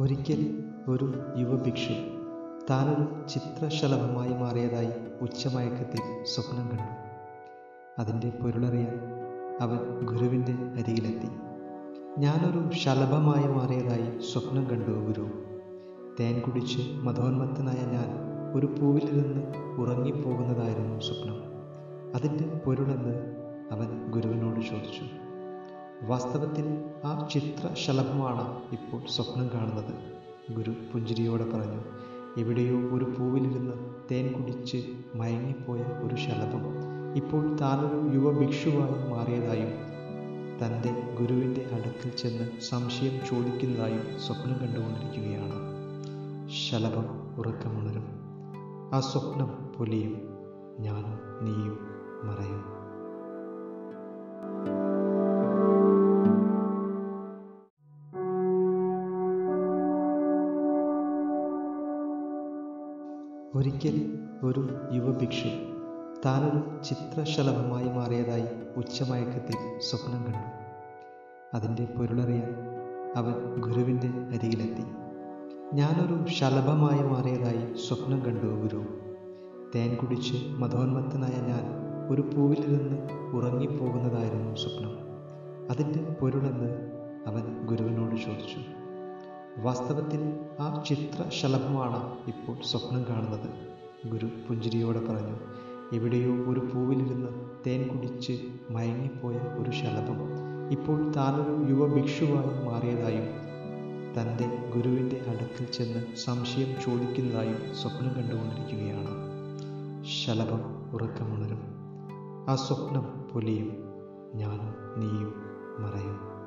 ഒരിക്കൽ ഒരു യുവഭിക്ഷു താനൊരു ചിത്രശലഭമായി മാറിയതായി ഉച്ചമയക്കത്തിൽ സ്വപ്നം കണ്ടു. അതിന്റെ പൊരുളറിയാൻ അവൻ ഗുരുവിന്റെ അരികിലെത്തി. ഞാനൊരു ശലഭമായി മാറിയതായി സ്വപ്നം കണ്ടു ഗുരു. തേൻ കുടിച്ച് മതോന്മത്തനായ ഞാൻ ഒരു പൂവിൽ പൂവിലിരുന്ന് ഉറങ്ങിപ്പോകുന്നതായിരുന്നു സ്വപ്നം. അതിന്റെ പൊരുളെന്ന് അവൻ ഗുരുവിനോട് ചോദിച്ചു. വാസ്തവത്തിൽ ആ ചിത്രശലഭമാണ് ഇപ്പോൾ സ്വപ്നം കാണുന്നത്. ഗുരു പുഞ്ചിരിയോടെ പറഞ്ഞു എവിടെയോ ഒരു പൂവിലിരുന്ന് തേൻ കുടിച്ച് മയങ്ങിപ്പോയ ഒരു ശലഭം. ഇപ്പോൾ താനൊരു യുവ ഭിക്ഷുവായി മാറിയതായും തന്റെ ഗുരുവിന്റെ അടുക്കൽ ചെന്ന് സംശയം ചോദിക്കുന്നതായും സ്വപ്നം കണ്ടുകൊണ്ടിരിക്കുകയാണ്. ശലഭം ഉറക്കമുണരും. ആ സ്വപ്നം പൊലിയും. ഞാനും നീയും മറയും. ഒരിക്കൽ ഒരു യുവഭിക്ഷു താനൊരു ചിത്രശലഭമായി മാറിയതായി ഉച്ചമയക്കത്തിൽ സ്വപ്നം കണ്ടു. അതിന്റെ പൊരുളറിയാൻ അവൻ ഗുരുവിന്റെ അരികിലെത്തി. ഞാനൊരു ശലഭമായി മാറിയതായി സ്വപ്നം കണ്ടു ഗുരു. തേൻ കുടിച്ച് മതോന്മത്തനായ ഞാൻ ഒരു പൂവിലിരുന്ന് ഉറങ്ങിപ്പോകുന്നതായിരുന്നു സ്വപ്നം. അതിന്റെ പൊരുളെന്ന് അവൻ ഗുരുവിനോട് ചോദിച്ചു. വാസ്തവത്തിൽ ആ ചിത്രശലഭമാണ് ഇപ്പോൾ സ്വപ്നം കാണുന്നത്. ഗുരു പുഞ്ചിരിയോടെ പറഞ്ഞു എവിടെയോ ഒരു പൂവിലിരുന്ന് തേൻ കുടിച്ച് മയങ്ങിപ്പോയ ഒരു ശലഭം ഇപ്പോൾ താനൊരു യുവ ഭിക്ഷുവായി മാറിയതായും തന്റെ ഗുരുവിന്റെ അടുക്കൽ ചെന്ന് സംശയം ചോദിക്കുന്നതായും സ്വപ്നം കണ്ടുകൊണ്ടിരിക്കുകയാണ്. ശലഭം ഉറക്കമുണരും. ആ സ്വപ്നം പൊലിയും. ഞാനും നീയും മറയും.